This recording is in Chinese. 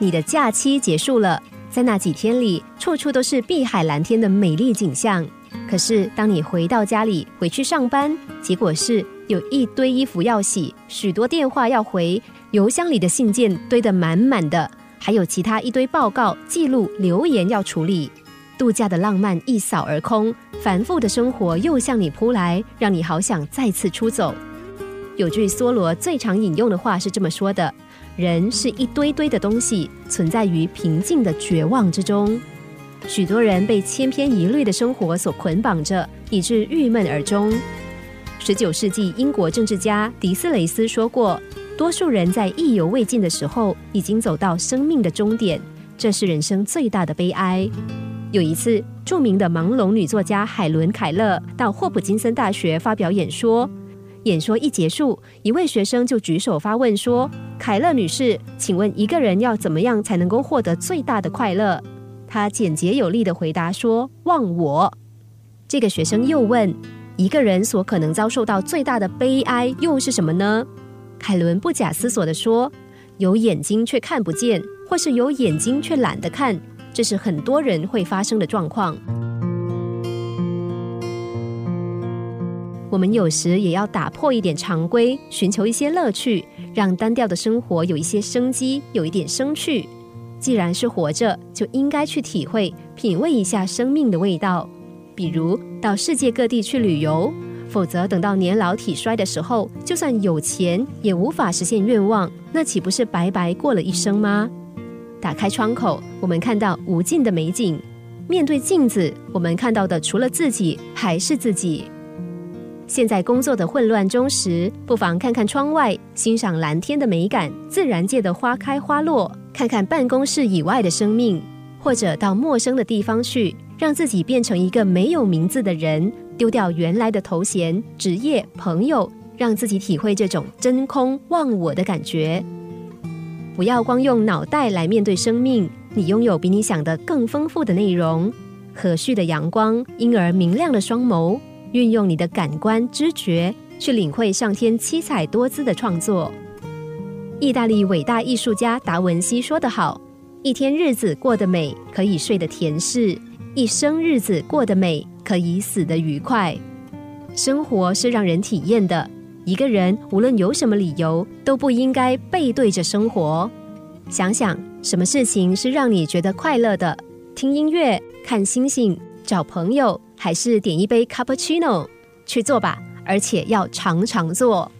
你的假期结束了，在那几天里，处处都是碧海蓝天的美丽景象。可是，当你回到家里，回去上班，结果是有一堆衣服要洗，许多电话要回，邮箱里的信件堆得满满的，还有其他一堆报告、记录、留言要处理。度假的浪漫一扫而空，繁复的生活又向你扑来，让你好想再次出走。有句梭罗最常引用的话是这么说的：“人是一堆堆的东西，存在于平静的绝望之中。”许多人被千篇一律的生活所捆绑着，以致郁闷而终。十九世纪英国政治家迪斯雷斯说过：“多数人在意犹未尽的时候，已经走到生命的终点，这是人生最大的悲哀。”有一次，著名的盲聋女作家海伦·凯勒到霍普金森大学发表演说。演说一结束，一位学生就举手发问说：“凯勒女士，请问一个人要怎么样才能够获得最大的快乐？”她简洁有力的回答说：“忘我。”这个学生又问：“一个人所可能遭受到最大的悲哀又是什么呢？”凯伦不假思索地说：“有眼睛却看不见，或是有眼睛却懒得看。”这是很多人会发生的状况。我们有时也要打破一点常规，寻求一些乐趣，让单调的生活有一些生机，有一点生趣。既然是活着，就应该去体会、品味一下生命的味道。比如到世界各地去旅游，否则等到年老体衰的时候，就算有钱也无法实现愿望，那岂不是白白过了一生吗？打开窗口，我们看到无尽的美景；面对镜子，我们看到的除了自己还是自己。现在工作的混乱中时，不妨看看窗外，欣赏蓝天的美感，自然界的花开花落，看看办公室以外的生命，或者到陌生的地方去，让自己变成一个没有名字的人，丢掉原来的头衔、职业、朋友，让自己体会这种真空忘我的感觉。不要光用脑袋来面对生命，你拥有比你想的更丰富的内容。和煦的阳光，因而明亮的双眸，运用你的感官知觉去领会上天七彩多姿的创作。意大利伟大艺术家达文西说得好：“一天日子过得美，可以睡得甜适；一生日子过得美，可以死得愉快。”生活是让人体验的。一个人无论有什么理由，都不应该背对着生活。想想什么事情是让你觉得快乐的？听音乐、看星星、找朋友，还是点一杯 cappuccino？去做吧，而且要常常做。